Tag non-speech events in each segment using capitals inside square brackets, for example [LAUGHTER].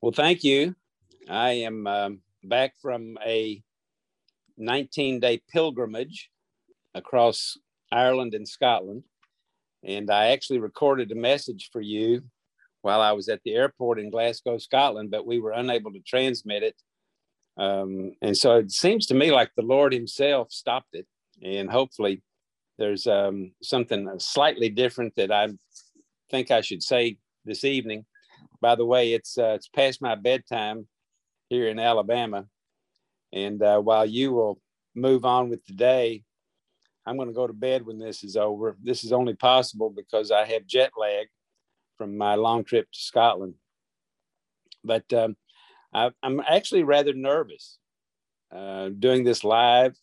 Well, thank you. I am um, back from a 19 day pilgrimage across Ireland and Scotland. And I actually recorded a message for you while I was at the airport in Glasgow, Scotland, but we were unable to transmit it. Um, and so it seems to me like the Lord Himself stopped it. And hopefully there's um, something slightly different that I think I should say this evening. By the way, it's uh, it's past my bedtime here in Alabama, and uh, while you will move on with the day, I'm going to go to bed when this is over. This is only possible because I have jet lag from my long trip to Scotland. But um, I, am actually rather nervous uh, doing this live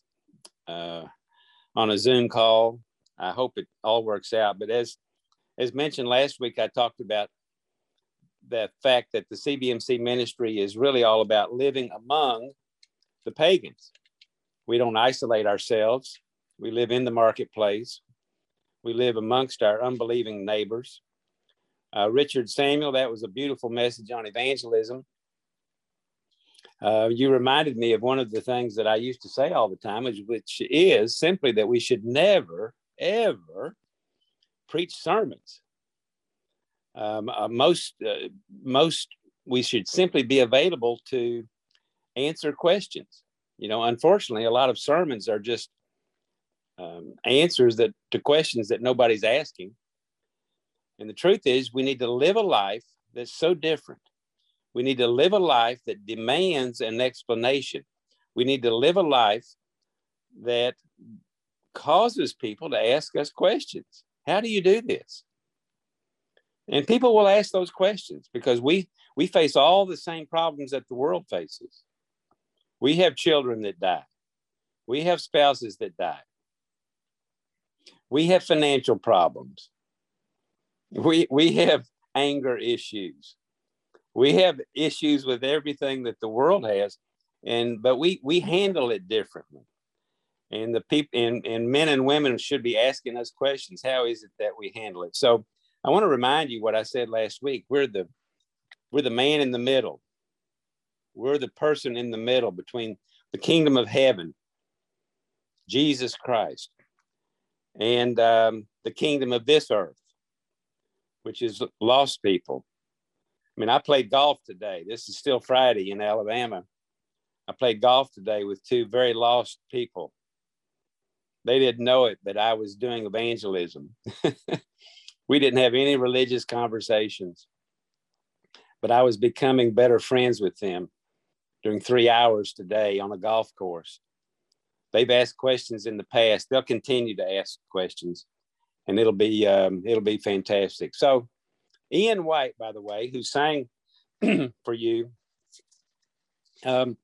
uh, on a Zoom call. I hope it all works out. But as as mentioned last week, I talked about the fact that the CBMC ministry is really all about living among the pagans. We don't isolate ourselves. We live in the marketplace. We live amongst our unbelieving neighbors. Uh, Richard Samuel, that was a beautiful message on evangelism. Uh, you reminded me of one of the things that I used to say all the time, which is simply that we should never, ever preach sermons. Um, uh, most, uh, most, we should simply be available to answer questions. You know, unfortunately, a lot of sermons are just um, answers that to questions that nobody's asking. And the truth is, we need to live a life that's so different. We need to live a life that demands an explanation. We need to live a life that causes people to ask us questions. How do you do this? And people will ask those questions because we we face all the same problems that the world faces. We have children that die. We have spouses that die. We have financial problems. We, we have anger issues. We have issues with everything that the world has. And but we we handle it differently. And the people and, and men and women should be asking us questions. How is it that we handle it? So I want to remind you what I said last week. We're the we're the man in the middle. We're the person in the middle between the kingdom of heaven, Jesus Christ, and um, the kingdom of this earth, which is lost people. I mean, I played golf today. This is still Friday in Alabama. I played golf today with two very lost people. They didn't know it, but I was doing evangelism. [LAUGHS] we didn't have any religious conversations, but I was becoming better friends with them during three hours today on a golf course. They've asked questions in the past. They'll continue to ask questions, and it'll be um, it'll be fantastic. So, Ian White, by the way, who sang [CLEARS THROAT] for you um,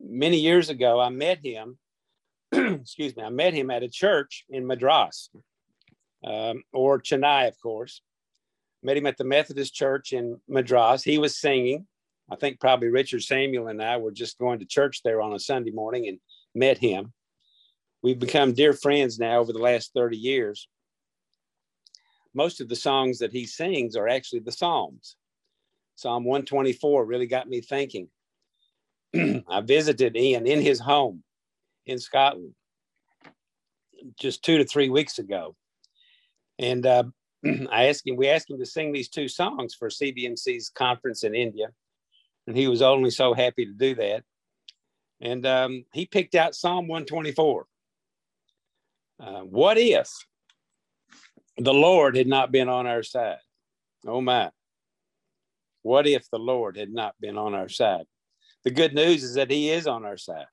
many years ago, I met him. [CLEARS THROAT] excuse me, I met him at a church in Madras, um, or Chennai, of course. Met him at the Methodist Church in Madras. He was singing I think probably Richard Samuel and I were just going to church there on a Sunday morning and met him. We've become dear friends now over the last 30 years. Most of the songs that he sings are actually the Psalms. Psalm 124 really got me thinking. [CLEARS THROAT] I visited Ian in his home in Scotland just two to three weeks ago. And uh, [CLEARS THROAT] I asked him, we asked him to sing these two songs for CBMC's conference in India and he was only so happy to do that. And um, he picked out Psalm 124. Uh, what if the Lord had not been on our side? Oh my. What if the Lord had not been on our side? The good news is that He is on our side.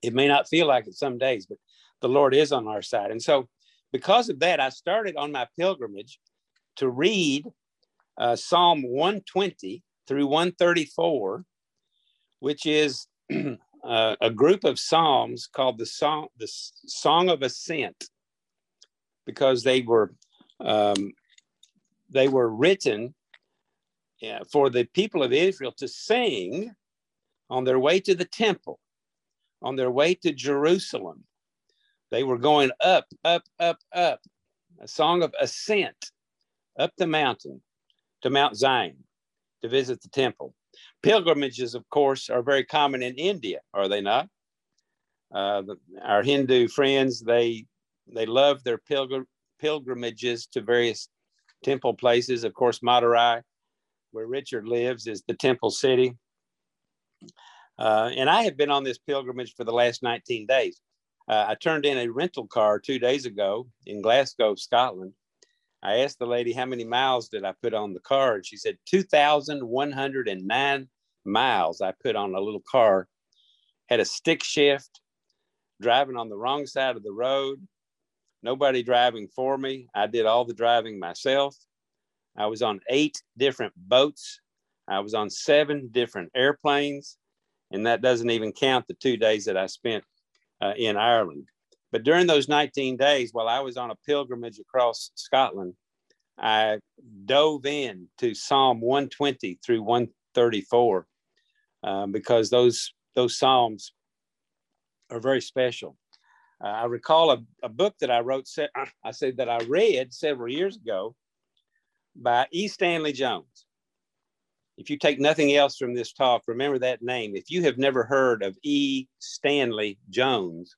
It may not feel like it some days, but the Lord is on our side. And so, because of that, I started on my pilgrimage to read uh, Psalm 120 through 134, which is [CLEARS THROAT] uh, a group of psalms called the song, the Song of Ascent, because they were um, they were written for the people of Israel to sing on their way to the temple, on their way to Jerusalem. They were going up, up, up, up, a song of ascent up the mountain to Mount Zion to visit the temple. Pilgrimages, of course, are very common in India, are they not? Uh, the, our Hindu friends, they they love their pilgrim, pilgrimages to various temple places. Of course, Madurai, where Richard lives, is the temple city. Uh, and I have been on this pilgrimage for the last 19 days. Uh, I turned in a rental car two days ago in Glasgow, Scotland. I asked the lady how many miles did I put on the car, and she said 2,109 miles I put on a little car. Had a stick shift, driving on the wrong side of the road, nobody driving for me. I did all the driving myself. I was on eight different boats. I was on seven different airplanes. And that doesn't even count the two days that I spent uh, in Ireland. But during those 19 days, while I was on a pilgrimage across Scotland, I dove in to Psalm 120 through 134 um, because those those psalms are very special. Uh, I recall a, a, book that I wrote, [CLEARS THROAT] I said that I read several years ago by E. Stanley Jones. If you take nothing else from this talk, remember that name. If you have never heard of E. Stanley Jones,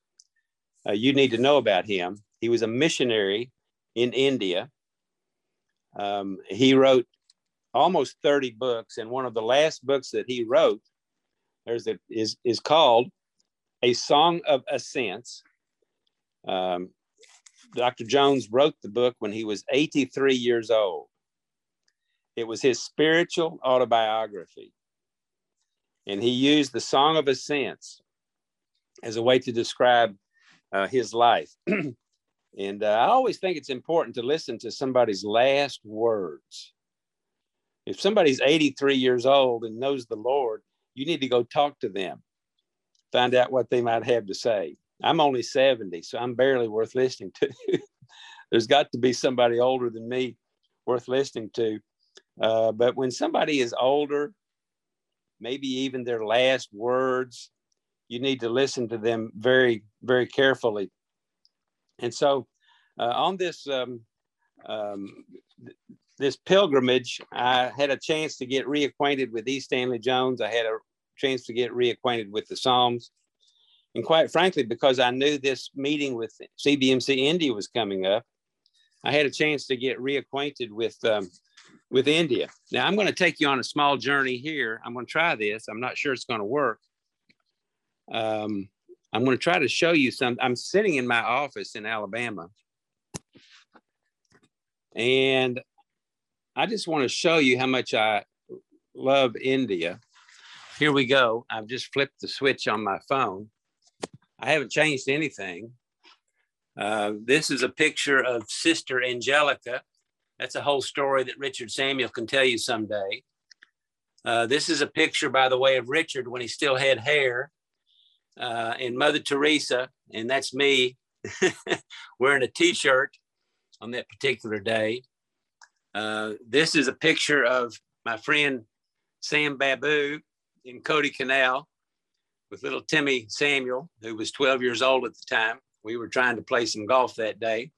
uh, you need to know about him. He was a missionary in India. Um, he wrote almost 30 books, and one of the last books that he wrote there's a, is, is called A Song of Ascents. Um, Dr. Jones wrote the book when he was 83 years old. It was his spiritual autobiography. And he used the Song of Ascents as a way to describe uh, his life. [CLEARS THROAT] and uh, I always think it's important to listen to somebody's last words. If somebody's 83 years old and knows the Lord, you need to go talk to them, find out what they might have to say. I'm only 70, so I'm barely worth listening to. [LAUGHS] There's got to be somebody older than me worth listening to. Uh, but when somebody is older, maybe even their last words, you need to listen to them very, very carefully. And so, uh, on this um, um, this pilgrimage, I had a chance to get reacquainted with E. Stanley Jones. I had a chance to get reacquainted with the Psalms. And quite frankly, because I knew this meeting with CBMC India was coming up, I had a chance to get reacquainted with um, with India. Now I'm going to take you on a small journey here. I'm going to try this. I'm not sure it's going to work. Um, I'm going to try to show you some. I'm sitting in my office in Alabama, and I just want to show you how much I love India. Here we go. I've just flipped the switch on my phone. I haven't changed anything. Uh, this is a picture of Sister Angelica. That's a whole story that Richard Samuel can tell you someday. Uh, this is a picture, by the way, of Richard when he still had hair, uh, and Mother Teresa, and that's me [LAUGHS] wearing a T-shirt on that particular day. Uh, this is a picture of my friend Sam Babu in Kodaikanal with little Timmy Samuel, who was 12 years old at the time. We were trying to play some golf that day.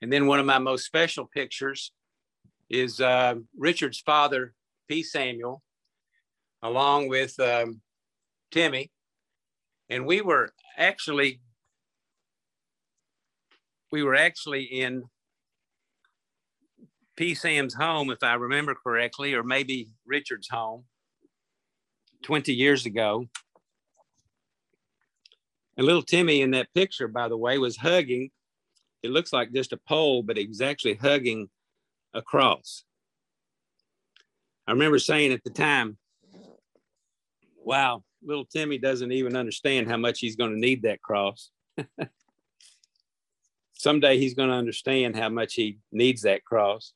And then one of my most special pictures is uh, Richard's father, P. Samuel, along with um, Timmy. And we were actually, we were actually in P. Sam's home, if I remember correctly, or maybe Richard's home. 20 years ago. And little Timmy in that picture, by the way, was hugging. It looks like just a pole, but he was actually hugging a cross. I remember saying at the time, wow, little Timmy doesn't even understand how much he's going to need that cross. [LAUGHS] Someday he's going to understand how much he needs that cross,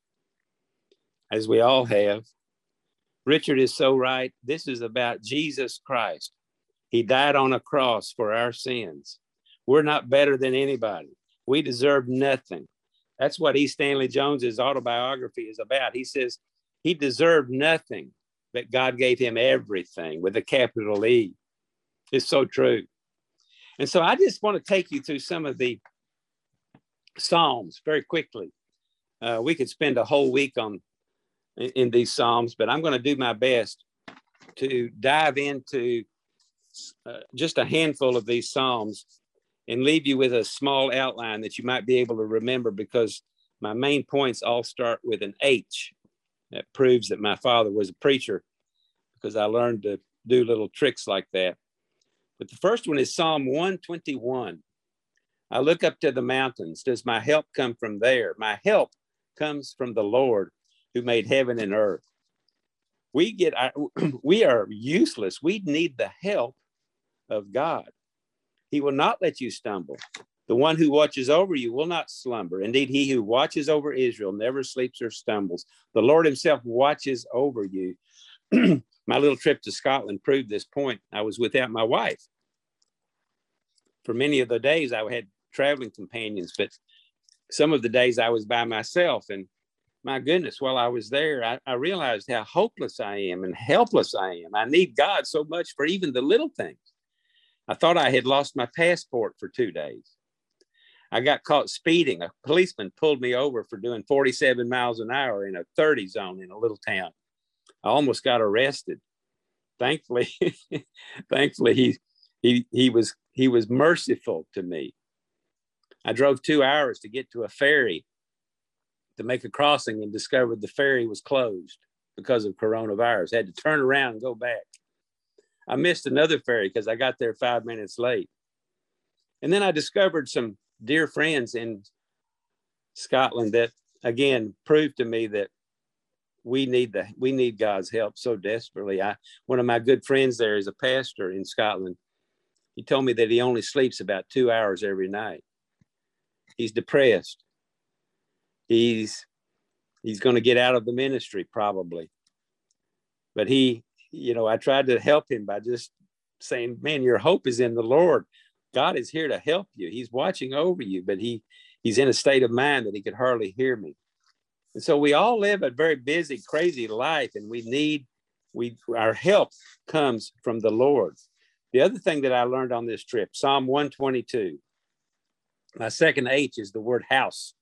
as we all have. Richard is so right. This is about Jesus Christ. He died on a cross for our sins. We're not better than anybody. We deserve nothing. That's what E. Stanley Jones's autobiography is about. He says he deserved nothing, but God gave him everything with a capital E. It's so true. And so I just want to take you through some of the Psalms very quickly. Uh, we could spend a whole week on in, these Psalms, but I'm going to do my best to dive into uh, just a handful of these Psalms and leave you with a small outline that you might be able to remember because my main points all start with an H. That proves that my father was a preacher because I learned to do little tricks like that. But the first one is Psalm 121. I look up to the mountains. Does my help come from there? My help comes from the Lord who made heaven and earth. We get [CLEARS THROAT] we are useless. We need the help of God. He will not let you stumble. The one who watches over you will not slumber. Indeed, he who watches over Israel never sleeps or stumbles. The Lord himself watches over you. [CLEARS THROAT] my little trip to Scotland proved this point. I was without my wife. For many of the days, I had traveling companions, but some of the days I was by myself. And my goodness, while I was there, I, I realized how hopeless I am and helpless I am. I need God so much for even the little things. I thought I had lost my passport for two days. I got caught speeding. A policeman pulled me over for doing 47 miles an hour in a 30 zone in a little town. I almost got arrested. Thankfully, [LAUGHS] thankfully he he he was he was merciful to me. I drove two hours to get to a ferry to make a crossing and discovered the ferry was closed because of coronavirus. I had to turn around and go back. I missed another ferry because I got there five minutes late. And then I discovered some dear friends in Scotland that again proved to me that we need the we need God's help so desperately. I one of my good friends there is a pastor in Scotland. He told me that he only sleeps about two hours every night. He's depressed. He's he's going to get out of the ministry probably. But he, you know, I tried to help him by just saying, "Man, your hope is in the Lord. God is here to help you. He's watching over you." But he he's in a state of mind that he could hardly hear me. And so we all live a very busy, crazy life, and we need we our help comes from the Lord. The other thing that I learned on this trip, Psalm 122. My second H is the word house.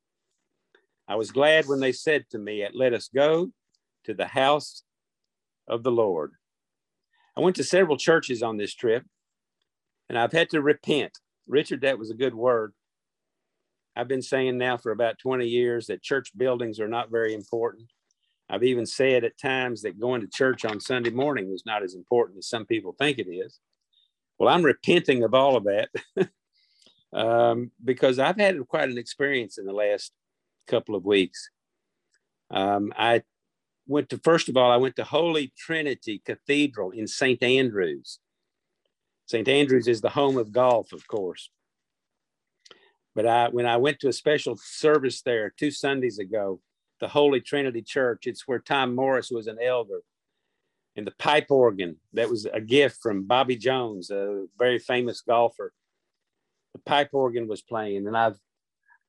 I was glad when they said to me, Let us go to the house of the Lord. I went to several churches on this trip, and I've had to repent. Richard, that was a good word. I've been saying now for about 20 years that church buildings are not very important. I've even said at times that going to church on Sunday morning is not as important as some people think it is. Well, I'm repenting of all of that [LAUGHS] um, because I've had quite an experience in the last couple of weeks. Um, I went to, first of all, I went to Holy Trinity Cathedral in St. Andrews. St. Andrews is the home of golf, of course. But I, when I went to a special service there two Sundays ago, the Holy Trinity Church, it's where Tom Morris was an elder. And the pipe organ, that was a gift from Bobby Jones, a very famous golfer. The pipe organ was playing, and I've,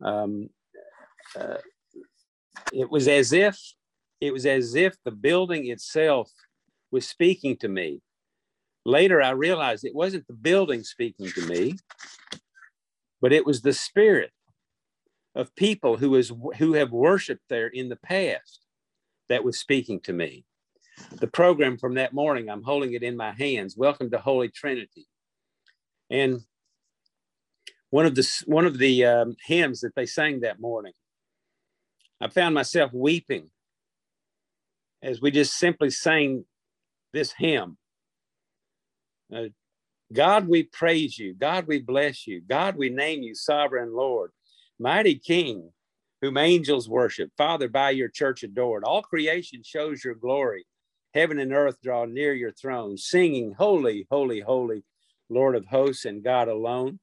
um, uh, it was as if, it was as if the building itself was speaking to me. Later, I realized it wasn't the building speaking to me, but it was the spirit of people who is who have worshiped there in the past that was speaking to me. The program from that morning, I'm holding it in my hands. Welcome to Holy Trinity, and one of the one of the um, hymns that they sang that morning, I found myself weeping as we just simply sang this hymn. Uh, God, we praise you. God, we bless you. God, we name you sovereign Lord, mighty King, whom angels worship. Father, by your church adored. All creation shows your glory. Heaven and earth draw near your throne, singing, Holy, holy, holy, Lord of hosts and God alone.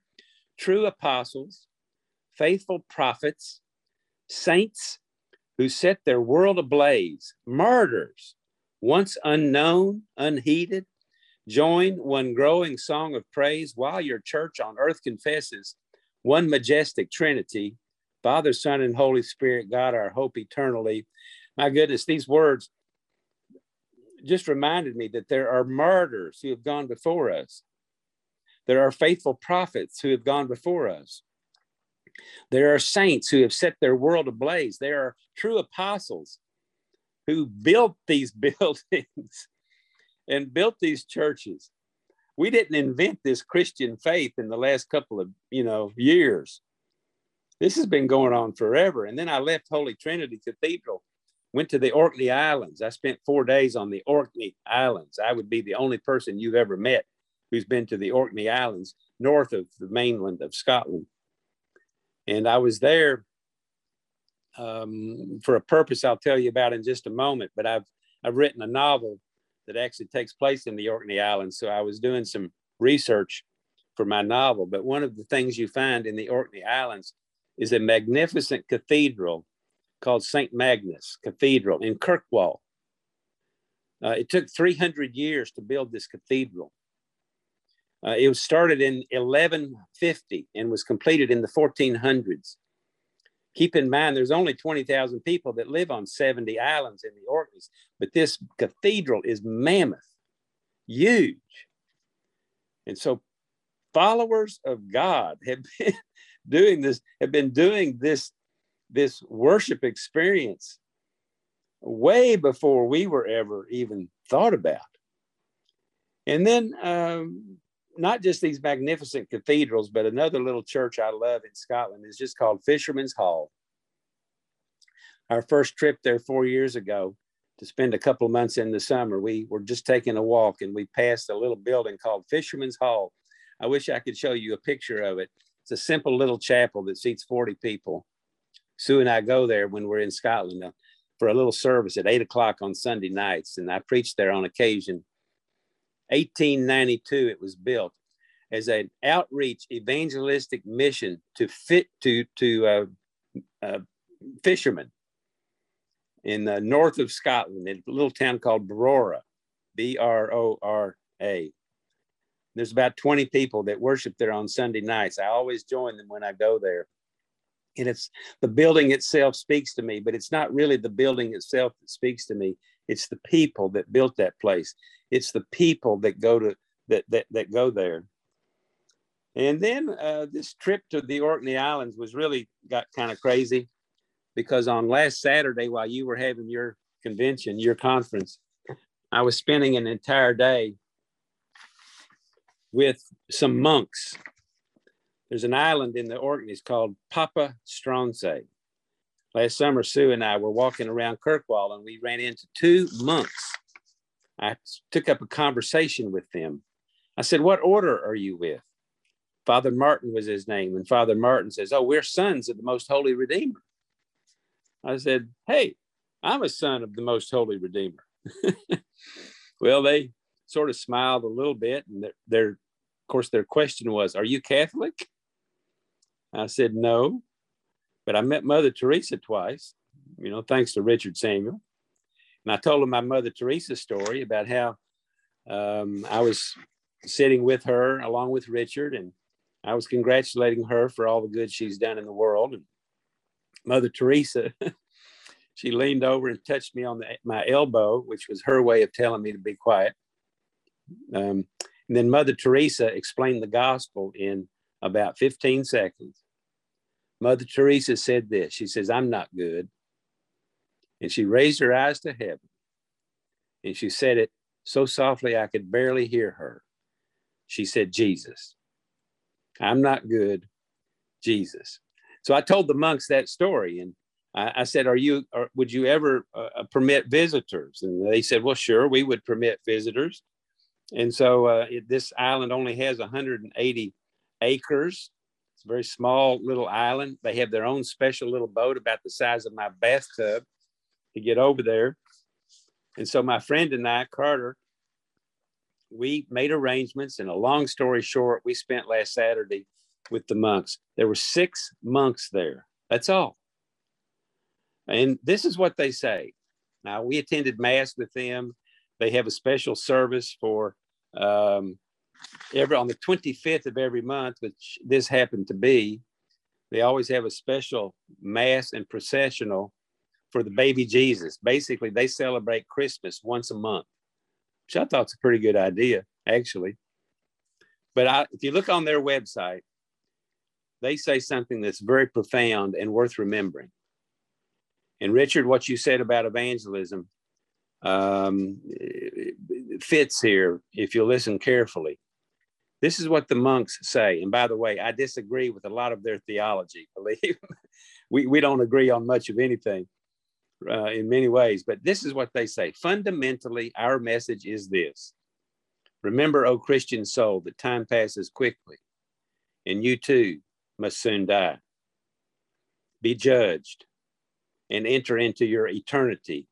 True apostles, faithful prophets, saints who set their world ablaze, martyrs, once unknown, unheeded, Join one growing song of praise while your church on earth confesses one majestic Trinity, Father, Son, and Holy Spirit, God, our hope eternally. My goodness, these words just reminded me that there are martyrs who have gone before us. There are faithful prophets who have gone before us. There are saints who have set their world ablaze. There are true apostles who built these [LAUGHS] buildings and built these churches. We didn't invent this Christian faith in the last couple of, you know, years. This has been going on forever. And then I left Holy Trinity Cathedral, went to the Orkney Islands. I spent four days on the Orkney Islands. I would be the only person you've ever met who's been to the Orkney Islands, north of the mainland of Scotland. And I was there um, for a purpose I'll tell you about in just a moment. But I've I've written a novel that actually takes place in the Orkney Islands. So I was doing some research for my novel. But one of the things you find in the Orkney Islands is a magnificent cathedral called St. Magnus Cathedral in Kirkwall. Uh, it took 300 years to build this cathedral. Uh, it was started in 1150 and was completed in the 1400s. Keep in mind, there's only 20,000 people that live on 70 islands in the Orkneys, but this cathedral is mammoth, huge. And so followers of God have [LAUGHS] been doing this, have been doing this, this worship experience way before we were ever even thought about. And then um, not just these magnificent cathedrals, but another little church I love in Scotland is just called Fisherman's Hall. Our first trip there four years ago to spend a couple of months in the summer, we were just taking a walk and we passed a little building called Fisherman's Hall. I wish I could show you a picture of it. It's a simple little chapel that seats 40 people. Sue and I go there when we're in Scotland uh, for a little service at eight o'clock on Sunday nights, and I preach there on occasion 1892 it was built as an outreach evangelistic mission to fit to to uh, uh, fishermen in the north of Scotland, in a little town called Brora, B R O R A. There's about 20 people that worship there on Sunday nights. I always join them when I go there. And it's the building itself speaks to me, but it's not really the building itself that speaks to me. It's the people that built that place. It's the people that go to that that, that go there. And then uh, this trip to the Orkney Islands was really got kind of crazy because on last Saturday, while you were having your convention, your conference, I was spending an entire day with some monks. There's an island in the Orkneys called Papa Stronsay. Last summer, Sue and I were walking around Kirkwall and we ran into two monks. I took up a conversation with them. I said, What order are you with? Father Martin was his name. And Father Martin says, Oh, we're sons of the Most Holy Redeemer. I said, Hey, I'm a son of the Most Holy Redeemer. [LAUGHS] well, they sort of smiled a little bit. And their, their, of course, their question was, Are you Catholic? I said, No. But I met Mother Teresa twice, you know, thanks to Richard Samuel. And I told him my Mother Teresa story about how um, I was sitting with her along with Richard, and I was congratulating her for all the good she's done in the world. And Mother Teresa, [LAUGHS] she leaned over and touched me on the, my elbow, which was her way of telling me to be quiet. Um, and then Mother Teresa explained the gospel in about 15 seconds. Mother Teresa said this She says, I'm not good. And she raised her eyes to heaven and she said it so softly I could barely hear her. She said, Jesus. I'm not good, Jesus. So I told the monks that story and I, I said, Are you, or would you ever uh, uh, permit visitors? And they said, Well, sure, we would permit visitors. And so uh, it, this island only has 180 acres it's a very small little island. They have their own special little boat about the size of my bathtub to get over there. And so my friend and I, Carter, we made arrangements. And a long story short, we spent last Saturday with the monks. There were six monks there. That's all. And this is what they say. Now, we attended Mass with them. They have a special service for um, every on the 25th of every month, which this happened to be, they always have a special mass and processional for the baby Jesus. Basically, they celebrate Christmas once a month, which I thought's a pretty good idea, actually. But I, if you look on their website, they say something that's very profound and worth remembering. And Richard, what you said about evangelism, um, fits here if you listen carefully. This is what the monks say. And by the way, I disagree with a lot of their theology. [LAUGHS] Believe we, we don't agree on much of anything uh, in many ways, but this is what they say. Fundamentally, our message is this Remember, O Christian soul, that time passes quickly, and you too must soon die. Be judged and enter into your eternity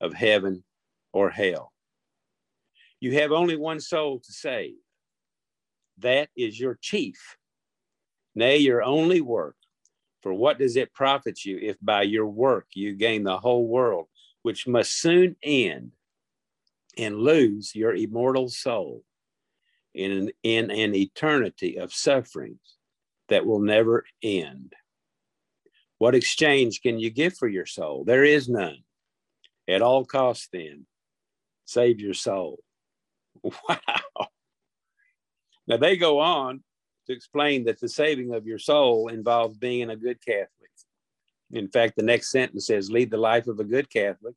of heaven or hell. You have only one soul to save. That is your chief, nay, your only work. For what does it profit you if by your work you gain the whole world, which must soon end, and lose your immortal soul in an, in an eternity of sufferings that will never end? What exchange can you give for your soul? There is none. At all costs, then, save your soul. [LAUGHS] Wow. Now they go on to explain that the saving of your soul involves being a good Catholic. In fact, the next sentence says, lead the life of a good Catholic,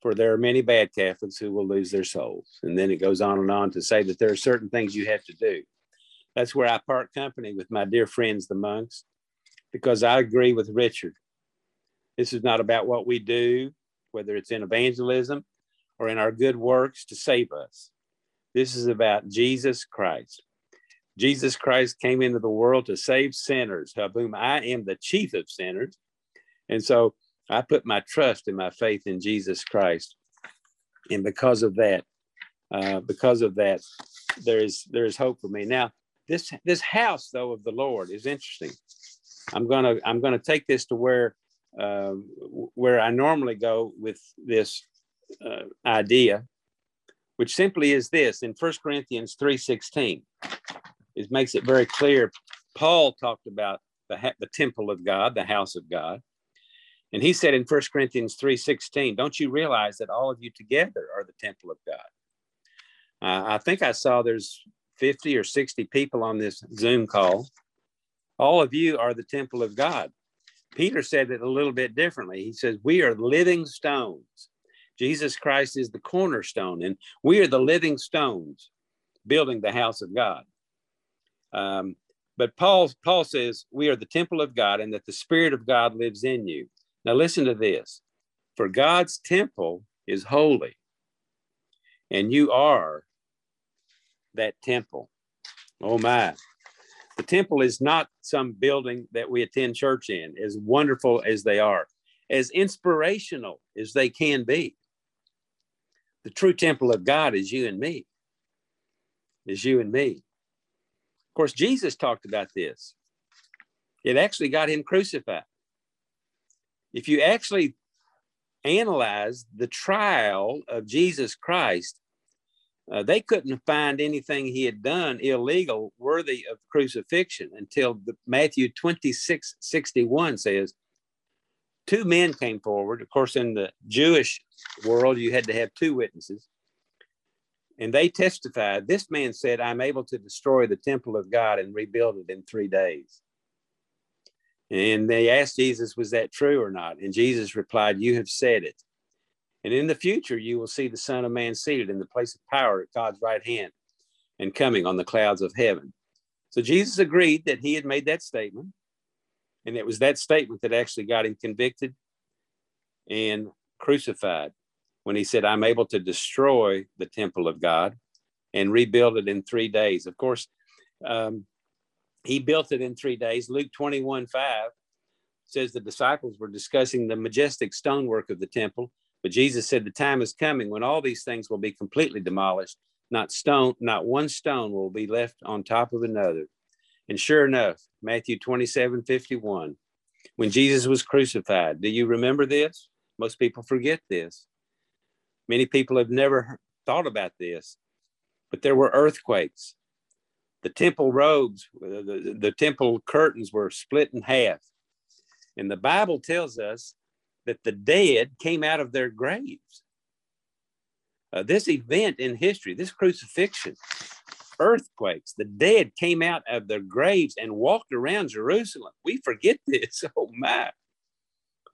for there are many bad Catholics who will lose their souls. And then it goes on and on to say that there are certain things you have to do. That's where I part company with my dear friends, the monks, because I agree with Richard. This is not about what we do, whether it's in evangelism or in our good works to save us. This is about Jesus Christ. Jesus Christ came into the world to save sinners, of whom I am the chief of sinners. And so I put my trust and my faith in Jesus Christ. And because of that, uh, because of that, there is there is hope for me. Now, this this house though of the Lord is interesting. I'm gonna I'm gonna take this to where uh, where I normally go with this uh, idea, which simply is this in 1 Corinthians 3:16. It makes it very clear. Paul talked about the, the temple of God, the house of God. And he said in 1 Corinthians 3:16, don't you realize that all of you together are the temple of God? Uh, I think I saw there's 50 or 60 people on this Zoom call. All of you are the temple of God. Peter said it a little bit differently. He says, We are living stones. Jesus Christ is the cornerstone, and we are the living stones building the house of God. Um, but Paul, Paul says, We are the temple of God, and that the Spirit of God lives in you. Now, listen to this for God's temple is holy, and you are that temple. Oh, my. The temple is not some building that we attend church in, as wonderful as they are, as inspirational as they can be. The true temple of God is you and me, is you and me. Of course, Jesus talked about this. It actually got him crucified if you actually analyze the trial of Jesus Christ, uh, they couldn't find anything he had done illegal worthy of crucifixion until the, Matthew 26 61 says, Two men came forward. Of course, in the Jewish world, you had to have two witnesses. And they testified. This man said, I'm able to destroy the temple of God and rebuild it in three days. And they asked Jesus, Was that true or not? And Jesus replied, You have said it. And in the future, you will see the Son of Man seated in the place of power at God's right hand and coming on the clouds of heaven. So Jesus agreed that he had made that statement. And it was that statement that actually got him convicted and crucified when he said, I'm able to destroy the temple of God and rebuild it in three days. Of course, um, he built it in three days. Luke 21 5 says the disciples were discussing the majestic stonework of the temple, but Jesus said, The time is coming when all these things will be completely demolished. Not stone, not one stone will be left on top of another. And sure enough, Matthew 27 51, when Jesus was crucified, do you remember this? Most people forget this. Many people have never thought about this, but there were earthquakes the temple robes, the, the, the, temple curtains were split in half. And the Bible tells us that the dead came out of their graves. Uh, this event in history, this crucifixion, earthquakes, the dead came out of their graves and walked around Jerusalem. We forget [LAUGHS] this. Oh my.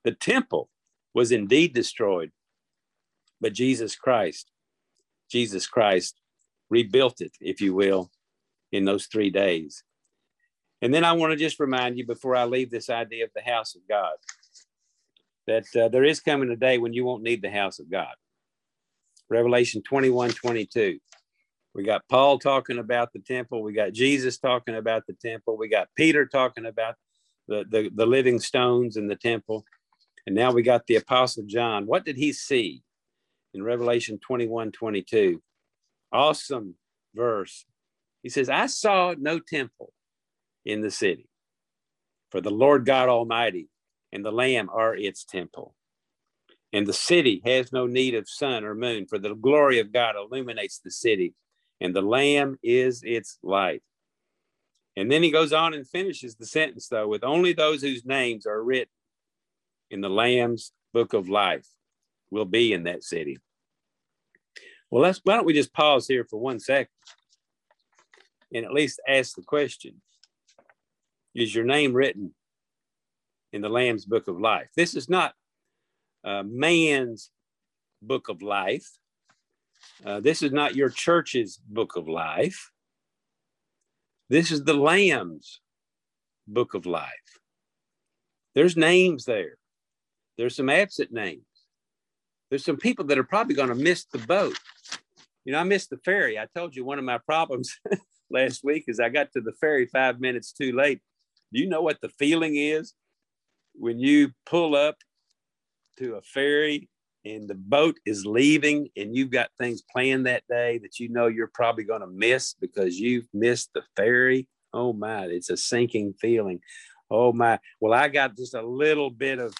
The temple was indeed destroyed. But Jesus Christ, Jesus Christ rebuilt it, if you will, in those three days. And then I want to just remind you before I leave this idea of the house of God that uh, there is coming a day when you won't need the house of God. Revelation 21 22. We got Paul talking about the temple. We got Jesus talking about the temple. We got Peter talking about the, the, the living stones in the temple. And now we got the Apostle John. What did he see in Revelation 21 22? Awesome verse. He says, I saw no temple in the city, for the Lord God Almighty and the Lamb are its temple. And the city has no need of sun or moon, for the glory of God illuminates the city, and the Lamb is its light. And then he goes on and finishes the sentence, though, with only those whose names are written in the Lamb's book of life will be in that city. Well, let's, why don't we just pause here for one second and at least ask the question Is your name written in the Lamb's book of life? This is not uh, man's book of life. Uh, this is not your church's book of life. This is the Lamb's book of life. There's names there. There's some absent names. There's some people that are probably going to miss the boat. You know, I missed the ferry. I told you one of my problems [LAUGHS] last week is I got to the ferry five minutes too late. Do you know what the feeling is when you pull up to a ferry and the boat is leaving and you've got things planned that day that you know you're probably going to miss because you've missed the ferry. Oh my, it's a sinking feeling. Oh my. Well, I got just a little bit of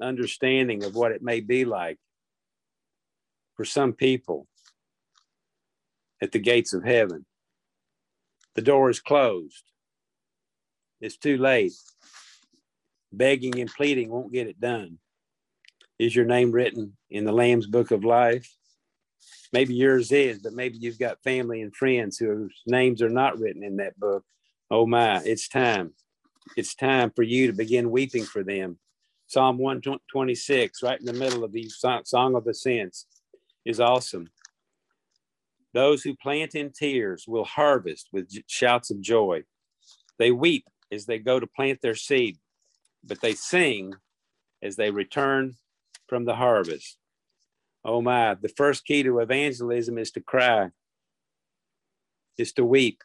understanding of what it may be like for some people at the gates of heaven. The door is closed. It's too late. Begging and pleading won't get it done. Is your name written in the Lamb's book of life? Maybe yours is, but maybe you've got family and friends whose names are not written in that book. Oh my, it's time. It's time for you to begin weeping for them. Psalm 126, right in the middle of the Song of Ascents, is awesome. Those who plant in tears will harvest with shouts of joy. They weep as they go to plant their seed, but they sing as they return from the harvest. Oh my, the first key to evangelism is to cry, is to weep.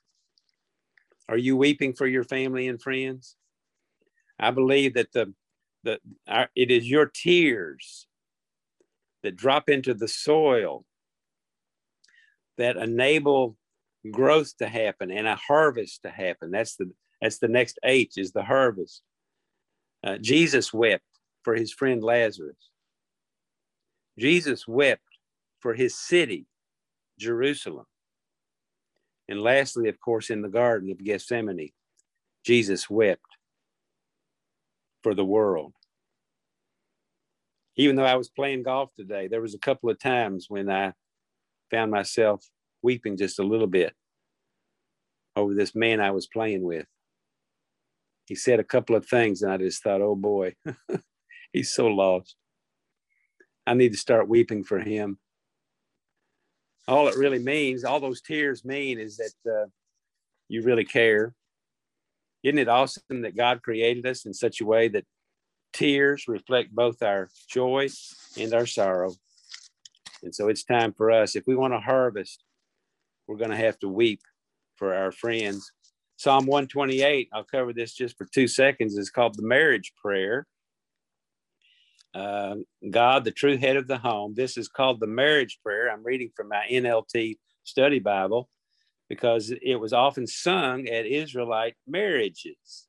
Are you weeping for your family and friends? I believe that the, the our, it is your tears that drop into the soil that enable growth to happen and a harvest to happen. That's the that's the next H is the harvest. Uh, Jesus wept for his friend Lazarus. Jesus wept for his city, Jerusalem. And lastly, of course, in the Garden of Gethsemane, Jesus wept for the world. Even though I was playing golf today, there was a couple of times when I found myself weeping just a little bit over this man I was playing with. He said a couple of things, and I just thought, oh boy, [LAUGHS] he's so lost. I need to start weeping for him. All it really means, all those tears mean, is that uh, you really care. Isn't it awesome that God created us in such a way that tears reflect both our joy and our sorrow? And so it's time for us. If we want to harvest, we're going to have to weep for our friends. Psalm 128, I'll cover this just for two seconds, is called the marriage prayer. Uh, God, the true head of the home. This is called the marriage prayer. I'm reading from my NLT study Bible because it was often sung at Israelite marriages.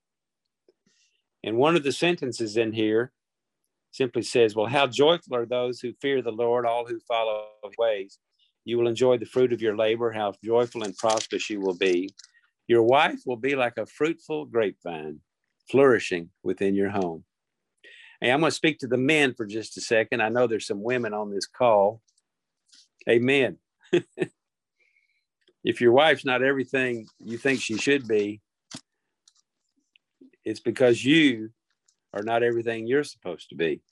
And one of the sentences in here simply says, Well, how joyful are those who fear the Lord, all who follow his ways. You will enjoy the fruit of your labor, how joyful and prosperous you will be. Your wife will be like a fruitful grapevine, flourishing within your home. Hey, I'm going to speak to the men for just a second. I know there's some women on this call. Amen. [LAUGHS] if your wife's not everything you think she should be, it's because you are not everything you're supposed to be.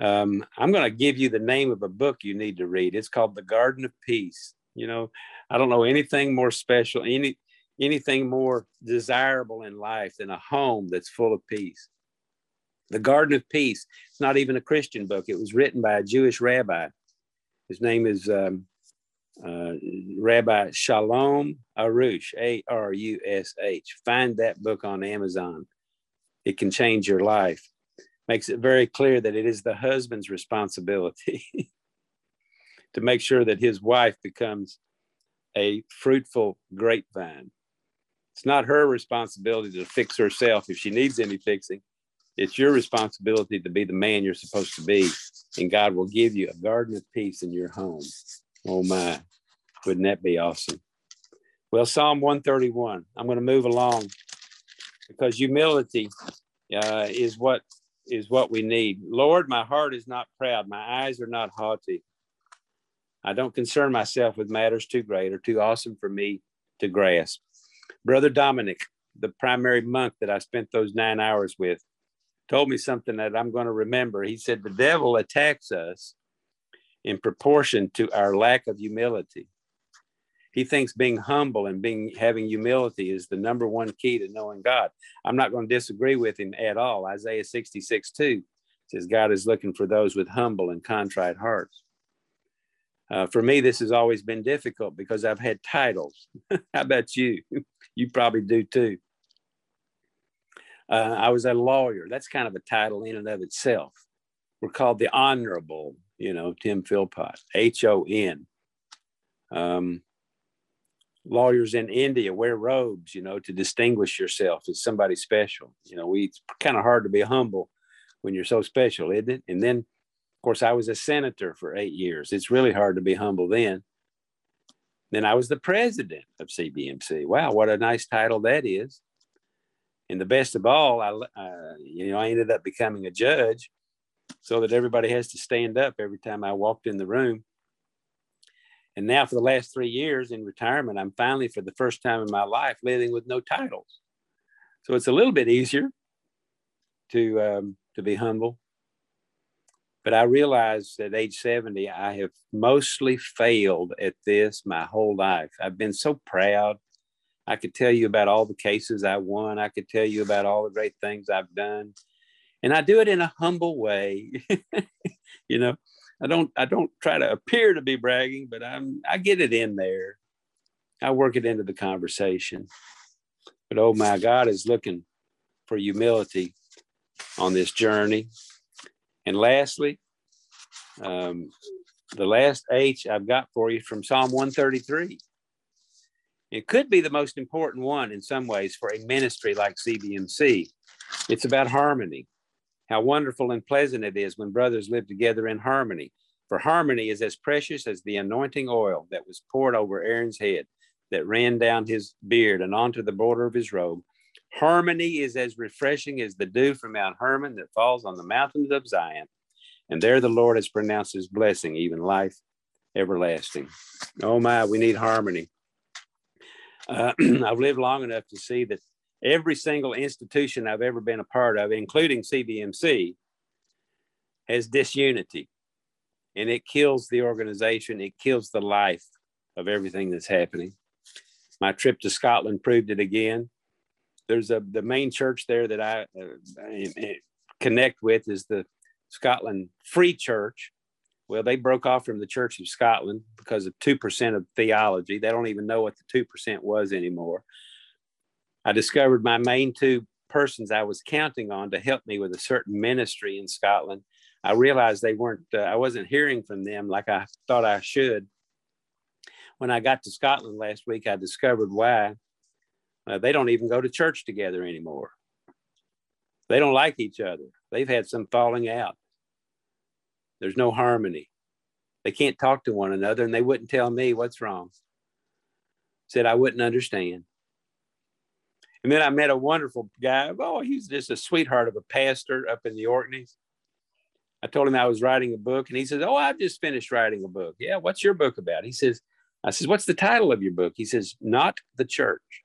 Um, I'm going to give you the name of a book you need to read. It's called The Garden of Peace. You know, I don't know anything more special, any anything more desirable in life than a home that's full of peace. The Garden of Peace. It's not even a Christian book. It was written by a Jewish rabbi. His name is um, uh, Rabbi Shalom Arush, A R U S H. Find that book on Amazon. It can change your life. Makes it very clear that it is the husband's responsibility [LAUGHS] to make sure that his wife becomes a fruitful grapevine. It's not her responsibility to fix herself if she needs any fixing. It's your responsibility to be the man you're supposed to be, and God will give you a garden of peace in your home. Oh my, wouldn't that be awesome? Well, Psalm 131. I'm going to move along because humility uh, is what is what we need. Lord, my heart is not proud, my eyes are not haughty. I don't concern myself with matters too great or too awesome for me to grasp. Brother Dominic, the primary monk that I spent those nine hours with, told me something that I'm going to remember. He said, The devil attacks us in proportion to our lack of humility. He thinks being humble and being having humility is the number one key to knowing God. I'm not going to disagree with him at all. Isaiah 66 2 says, God is looking for those with humble and contrite hearts. Uh, for me, this has always been difficult because I've had titles. [LAUGHS] How about you? [LAUGHS] you probably do too. Uh, I was a lawyer. That's kind of a title in and of itself. We're called the Honorable, you know, Tim Philpot, H O N. Um, lawyers in India wear robes, you know, to distinguish yourself as somebody special. You know, we, it's kind of hard to be humble when you're so special, isn't it? And then, of course, I was a senator for eight years. It's really hard to be humble then. Then I was the president of CBMC. Wow, what a nice title that is. And the best of all, I, uh, you know, I ended up becoming a judge so that everybody has to stand up every time I walked in the room. And now, for the last three years in retirement, I'm finally, for the first time in my life, living with no titles. So it's a little bit easier to um, to be humble. But I realize at age 70, I have mostly failed at this my whole life. I've been so proud. I could tell you about all the cases I won. I could tell you about all the great things I've done. And I do it in a humble way. [LAUGHS] you know, I don't I don't try to appear to be bragging, but I'm I get it in there. I work it into the conversation. But oh my God is looking for humility on this journey. And lastly, um, the last H I've got for you from Psalm 133. It could be the most important one in some ways for a ministry like CBMC. It's about harmony. How wonderful and pleasant it is when brothers live together in harmony. For harmony is as precious as the anointing oil that was poured over Aaron's head, that ran down his beard and onto the border of his robe. Harmony is as refreshing as the dew from Mount Hermon that falls on the mountains of Zion. And there the Lord has pronounced his blessing, even life everlasting. Oh my, we need harmony. Uh, [CLEARS THROAT] I've lived long enough to see that every single institution I've ever been a part of, including CBMC, has disunity and it kills the organization, it kills the life of everything that's happening. My trip to Scotland proved it again. There's a the main church there that I, uh, I connect with is the Scotland Free Church. Well, they broke off from the Church of Scotland because of 2% of theology. They don't even know what the 2% was anymore. I discovered my main two persons I was counting on to help me with a certain ministry in Scotland. I realized they weren't, uh, I wasn't hearing from them like I thought I should. When I got to Scotland last week, I discovered why. Uh, they don't even go to church together anymore. They don't like each other. They've had some falling out. There's no harmony. They can't talk to one another and they wouldn't tell me what's wrong. Said I wouldn't understand. And then I met a wonderful guy. Oh, he's just a sweetheart of a pastor up in the Orkneys. I told him I was writing a book, and he says, "Oh, I've just finished writing a book." Yeah, what's your book about? He says, "I says, what's the title of your book?" He says, "Not the Church."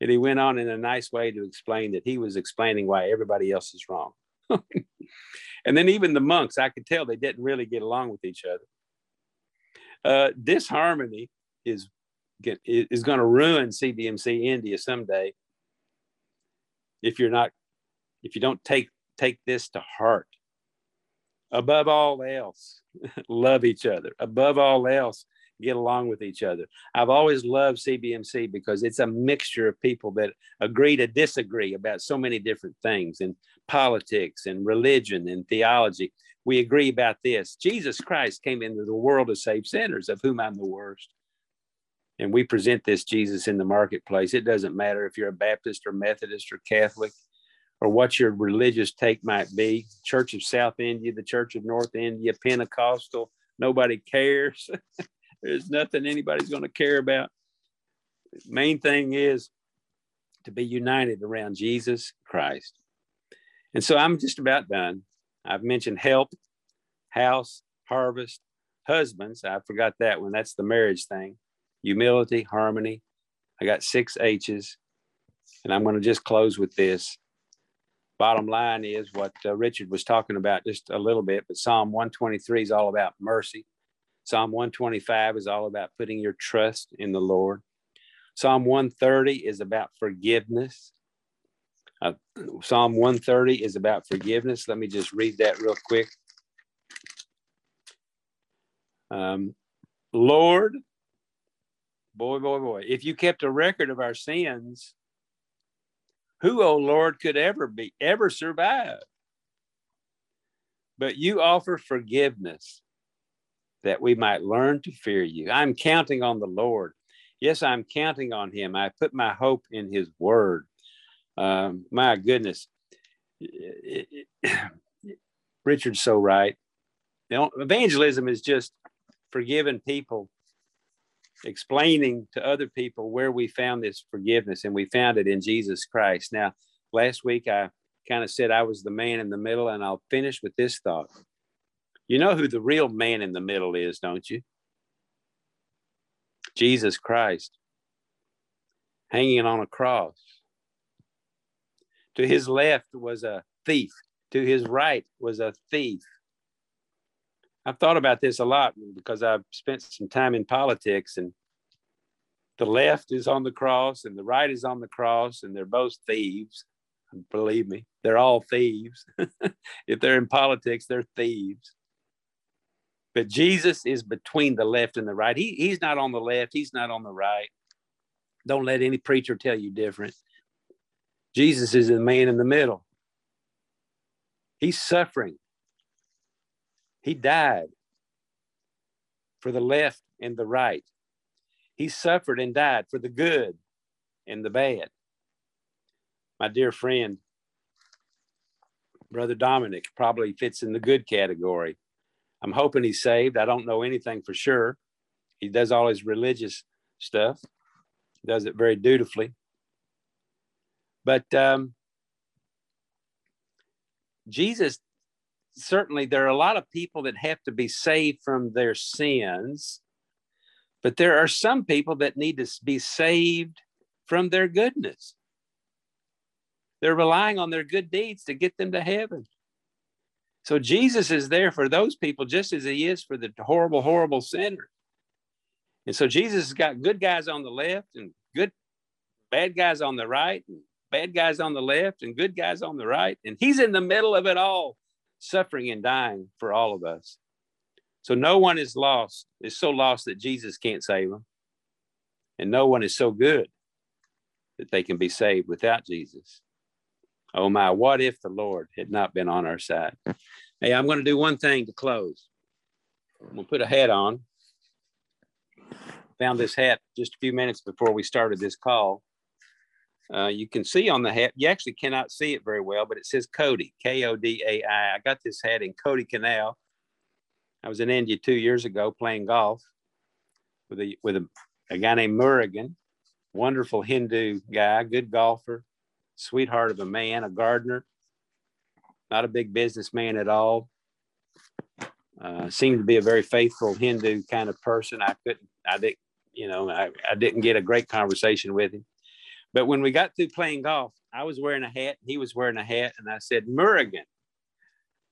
And he went on in a nice way to explain that he was explaining why everybody else is wrong. [LAUGHS] and then even the monks, I could tell they didn't really get along with each other. Uh, disharmony is is going to ruin CBMC India someday if you're not if you don't take take this to heart. Above all else, [LAUGHS] love each other. Above all else, get along with each other. I've always loved CBMC because it's a mixture of people that agree to disagree about so many different things in politics and religion and theology. We agree about this. Jesus Christ came into the world to save sinners, of whom I'm the worst. And we present this Jesus in the marketplace. It doesn't matter if you're a Baptist or Methodist or Catholic or what your religious take might be Church of South India, the Church of North India, Pentecostal, nobody cares. [LAUGHS] There's nothing anybody's going to care about. Main thing is to be united around Jesus Christ. And so I'm just about done. I've mentioned help, house, harvest, husbands. I forgot that one. That's the marriage thing. Humility, harmony. I got six H's. And I'm going to just close with this. Bottom line is what uh, Richard was talking about just a little bit, but Psalm 123 is all about mercy. Psalm 125 is all about putting your trust in the Lord. Psalm 130 is about forgiveness. Uh, Psalm 130 is about forgiveness. Let me just read that real quick. Um, Lord, boy, boy, boy, if you kept a record of our sins, who, O oh Lord, could ever be, ever survive? But you offer forgiveness that we might learn to fear you. I'm counting on the Lord. Yes, I'm counting on him. I put my hope in his word. Um, my goodness. [CLEARS THROAT] Richard's so right. Evangelism is just forgiving people, explaining to other people where we found this forgiveness, and we found it in Jesus Christ. Now, last week I kind of said I was the man in the middle, and I'll finish with this thought. You know who the real man in the middle is, don't you? Jesus Christ, hanging on a cross. To his left was a thief, to his right was a thief. I've thought about this a lot because I've spent some time in politics, and the left is on the cross and the right is on the cross, and they're both thieves. Believe me, they're all thieves. [LAUGHS] if they're in politics, they're thieves. But Jesus is between the left and the right. He, he's not on the left, he's not on the right. Don't let any preacher tell you different. Jesus is the man in the middle. He's suffering. He died for the left and the right. He suffered and died for the good and the bad. My dear friend, Brother Dominic, probably fits in the good category. I'm hoping he's saved. I don't know anything for sure. He does all his religious stuff, he does it very dutifully. But um, Jesus, certainly, there are a lot of people that have to be saved from their sins, but there are some people that need to be saved from their goodness. They're relying on their good deeds to get them to heaven. So Jesus is there for those people just as he is for the horrible, horrible sinners. And so Jesus has got good guys on the left and good bad guys on the right and bad guys on the left and good guys on the right. And he's in the middle of it all, suffering and dying for all of us. So no one is lost, is so lost that Jesus can't save them. And no one is so good that they can be saved without Jesus. Oh my, what if the Lord had not been on our side? Hey, I'm going to do one thing to close. I'm going to put a hat on. Found this hat just a few minutes before we started this call. Uh, you can see on the hat, you actually cannot see it very well, but it says Kodai, K O D A I. I got this hat in Kodaikanal. I was in India two years ago playing golf with a with a, a guy named Murugan, wonderful Hindu guy, good golfer, sweetheart of a man, a gardener, not a big businessman at all. Uh, seemed to be a very faithful Hindu kind of person. I couldn't, I didn't, you know, I, I didn't get a great conversation with him. But when we got through playing golf, I was wearing a hat, he was wearing a hat, and I said, Murugan,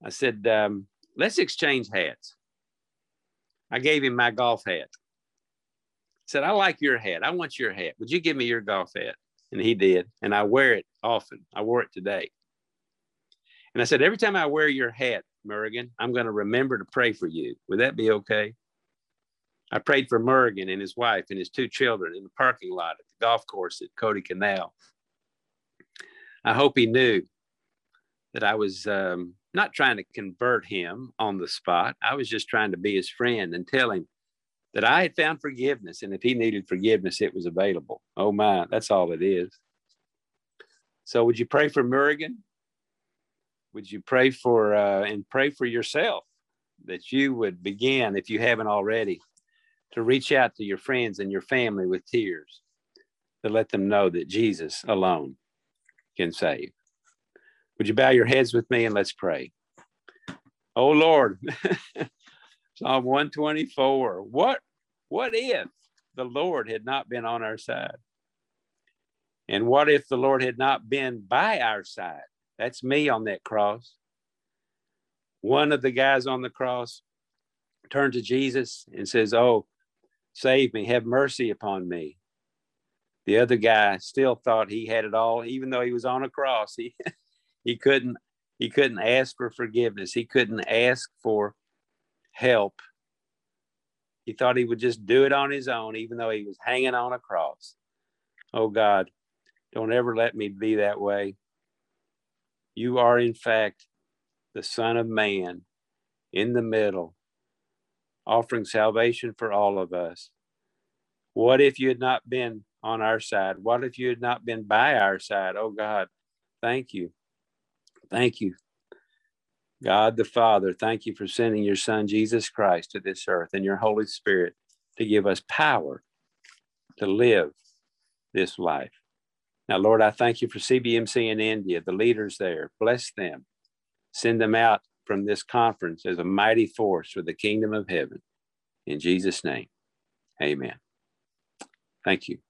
I said, um, let's exchange hats. I gave him my golf hat. I said, I like your hat. I want your hat. Would you give me your golf hat? And he did. And I wear it often. I wore it today. And I said, every time I wear your hat, Murugan, I'm going to remember to pray for you. Would that be okay? I prayed for Murugan and his wife and his two children in the parking lot at the golf course at Kodaikanal. I hope he knew that I was um, not trying to convert him on the spot. I was just trying to be his friend and tell him that I had found forgiveness. And if he needed forgiveness, it was available. Oh my, that's all it is. So would you pray for Murugan? Would you pray for uh, and pray for yourself that you would begin, if you haven't already, to reach out to your friends and your family with tears to let them know that Jesus alone can save. Would you bow your heads with me and let's pray? Oh Lord, [LAUGHS] Psalm 124. What what if the Lord had not been on our side? And what if the Lord had not been by our side? That's me on that cross. One of the guys on the cross turned to Jesus and says, Oh, save me, have mercy upon me. The other guy still thought he had it all, even though he was on a cross. [LAUGHS] He he couldn't he couldn't ask for forgiveness. He couldn't ask for help. He thought he would just do it on his own, even though he was hanging on a cross. Oh God, don't ever let me be that way. You are, in fact, the Son of Man in the middle, offering salvation for all of us. What if you had not been on our side? What if you had not been by our side? Oh God, thank you. Thank you. God the Father, thank you for sending your Son, Jesus Christ, to this earth and your Holy Spirit to give us power to live this life. Now, Lord, I thank you for CBMC in India, the leaders there. Bless them. Send them out from this conference as a mighty force for the kingdom of heaven. In Jesus' name, amen. Thank you.